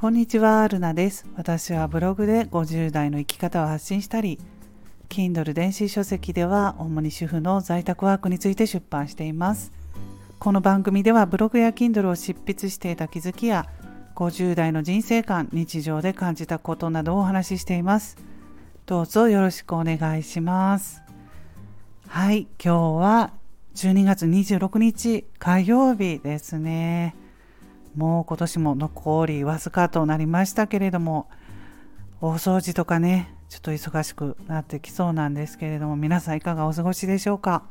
こんにちは、ルナです。私はブログで50代の生き方を発信したり、Kindle 電子書籍では主に主婦の在宅ワークについて出版しています。この番組ではブログや Kindle を執筆していた気づきや50代の人生観、日常で感じたことなどをお話ししています。どうぞよろしくお願いします。はい、今日は12月26日火曜日ですね。もう今年も残りわずかとなりましたけれども、大掃除とかね、ちょっと忙しくなってきそうなんですけれども、皆さんいかがお過ごしでしょうか？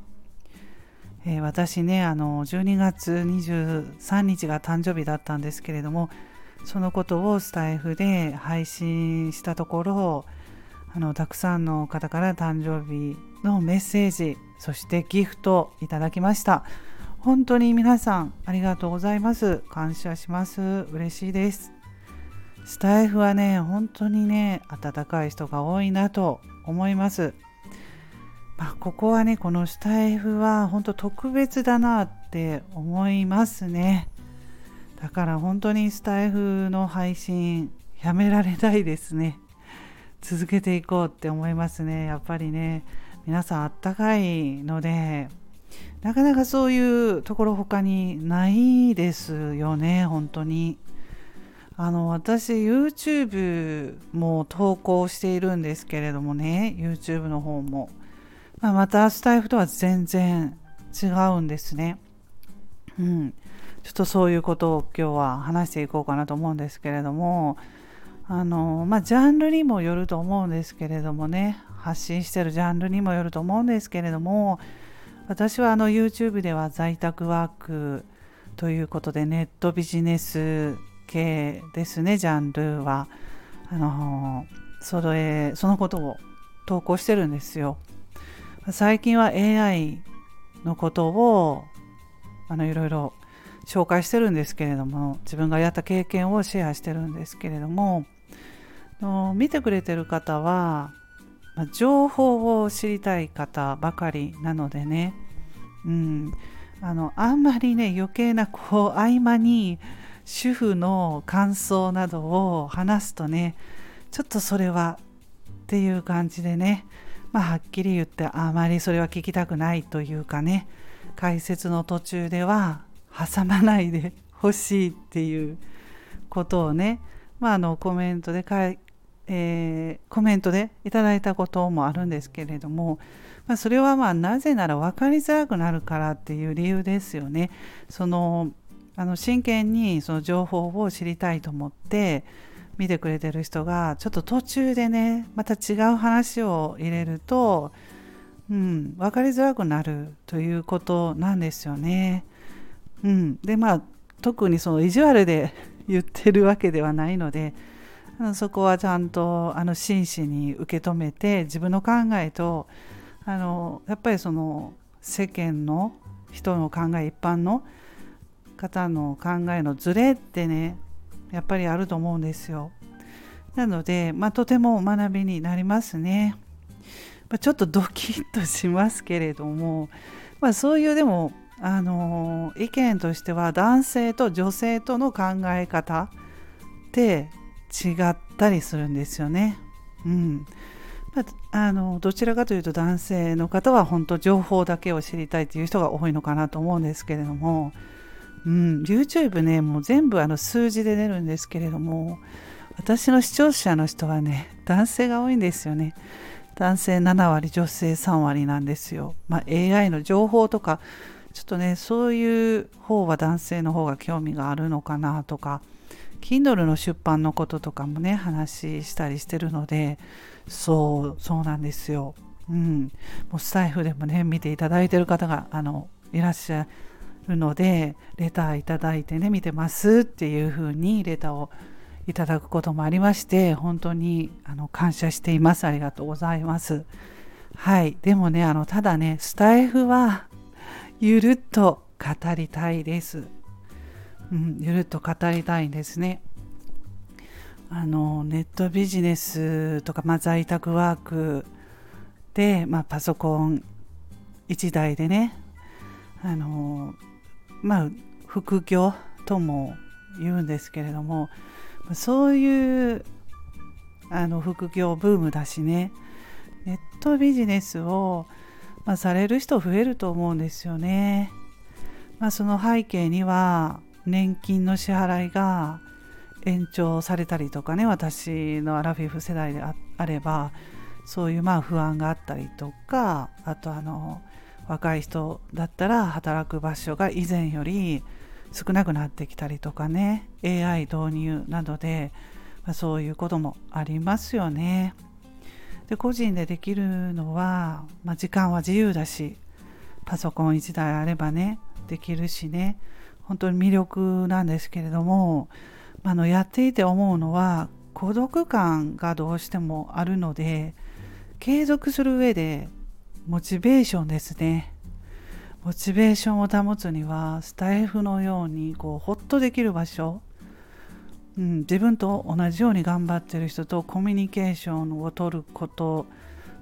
えー、私ね、あの、12月23日が誕生日だったんですけれども、そのことをスタイフで配信したところ、あのたくさんの方から誕生日のメッセージそしてギフトいただきました本当に皆さんありがとうございます。感謝します。嬉しいです。スタイフはね本当にね温かい人が多いなと思います。まあ、ここはねこのスタイフは本当特別だなって思いますね。だから本当にスタイフの配信やめられないですね。続けていこうって思いますね。やっぱりね皆さんあったかいのでなかなかそういうところ他にないですよね本当に。あの私 YouTube も投稿しているんですけれどもね YouTube の方も、まあ、またスタイフとは全然違うんですね。うん。ちょっとそういうことを今日は話していこうかなと思うんですけれども。あのまあ、ジャンルにもよると思うんですけれどもね。発信してるジャンルにもよると思うんですけれども。私はあの YouTube では在宅ワークということでネットビジネス系ですねジャンルは。あのそれそのことを投稿してるんですよ。最近は AI のことをあのいろいろ紹介してるんですけれども自分がやった経験をシェアしてるんですけれどもの見てくれてる方は、ま、情報を知りたい方ばかりなのでね、うん、あのあんまりね余計なこう合間に主婦の感想などを話すとねちょっとそれはっていう感じでね、まあ、はっきり言ってあまりそれは聞きたくないというかね解説の途中では挟まないでほしいっていうことをね、まあ、あのコメントでえー、コメントでいただいたこともあるんですけれども、まあ、それはまあなぜなら分かりづらくなるからっていう理由ですよね。そのあの真剣にその情報を知りたいと思って見てくれてる人がちょっと途中でねまた違う話を入れると、うん、分かりづらくなるということなんですよね。うん、でまあ特にその意地悪で言ってるわけではないのでそこはちゃんとあの真摯に受け止めて自分の考えとあのやっぱりその世間の人の考え一般の方の考えのズレってねやっぱりあると思うんですよ。なので、まあ、とても学びになりますね。まあ、ちょっとドキッとしますけれども、まあ、そういうでもあの意見としては男性と女性との考え方って違ったりするんですよね。うんまあ、あのどちらかというと男性の方は本当情報だけを知りたいという人が多いのかなと思うんですけれども、うん、YouTube ねもう全部あの数字で出るんですけれども私の視聴者の人はね男性が多いんですよね。男性7割女性3割なんですよ。まあ、AI の情報とかちょっとねそういう方は男性の方が興味があるのかなとか Kindle の出版のこととかもね話したりしてるのでそうそうなんですよ。うん、もうスタイフでもね見ていただいてる方があのいらっしゃるのでレターいただいてね見てますっていう風にレターをいただくこともありまして本当にあの感謝しています。ありがとうございます。はい。でもねあのただねスタイフはゆるっと語りたいです。うん、ゆるっと語りたいんですね。あのネットビジネスとか、まあ、在宅ワークで、まあ、パソコン1台でねあのまあ副業とも言うんですけれどもそういうあの副業ブームだしねネットビジネスを、まあ、される人増えると思うんですよね。まあ、その背景には年金の支払いが延長されたりとかね私のアラフィフ世代であればそういうまあ不安があったりとかあとあの若い人だったら働く場所が以前より少なくなってきたりとかね AI 導入などで、まあ、そういうこともありますよね。で個人でできるのは、まあ、時間は自由だしパソコン1台あればねできるしね本当に魅力なんですけれどもあのやっていて思うのは孤独感がどうしてもあるので継続する上でモチベーションですね。モチベーションを保つにはスタイフのようにこうホッとできる場所、うん、自分と同じように頑張ってる人とコミュニケーションを取ること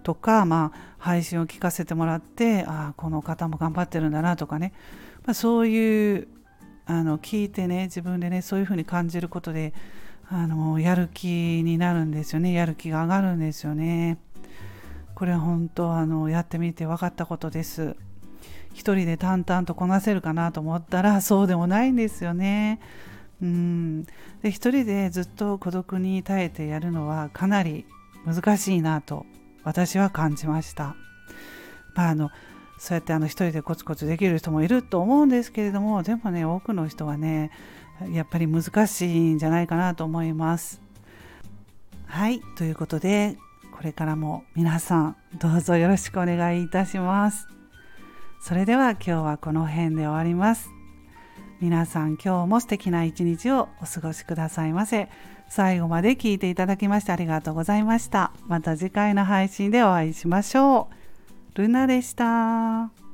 とか、まあ、配信を聞かせてもらってああこの方も頑張ってるんだなとかね、まあ、そういうあの聞いてね自分でねそういうふうに感じることであのやる気になるんですよね。やる気が上がるんですよね。これは本当あのやってみて分かったことです。一人で淡々とこなせるかなと思ったらそうでもないんですよね。うん。で一人でずっと孤独に耐えてやるのはかなり難しいなと私は感じました。まあ、あのそうやってあの一人でコツコツできる人もいると思うんですけれどもでもね多くの人はねやっぱり難しいんじゃないかなと思います。はいということでこれからも皆さんどうぞよろしくお願いいたします。それでは今日はこの辺で終わります。皆さん今日も素敵な一日をお過ごしくださいませ。最後まで聞いていただきましてありがとうございました。また次回の配信でお会いしましょう。ルナでした。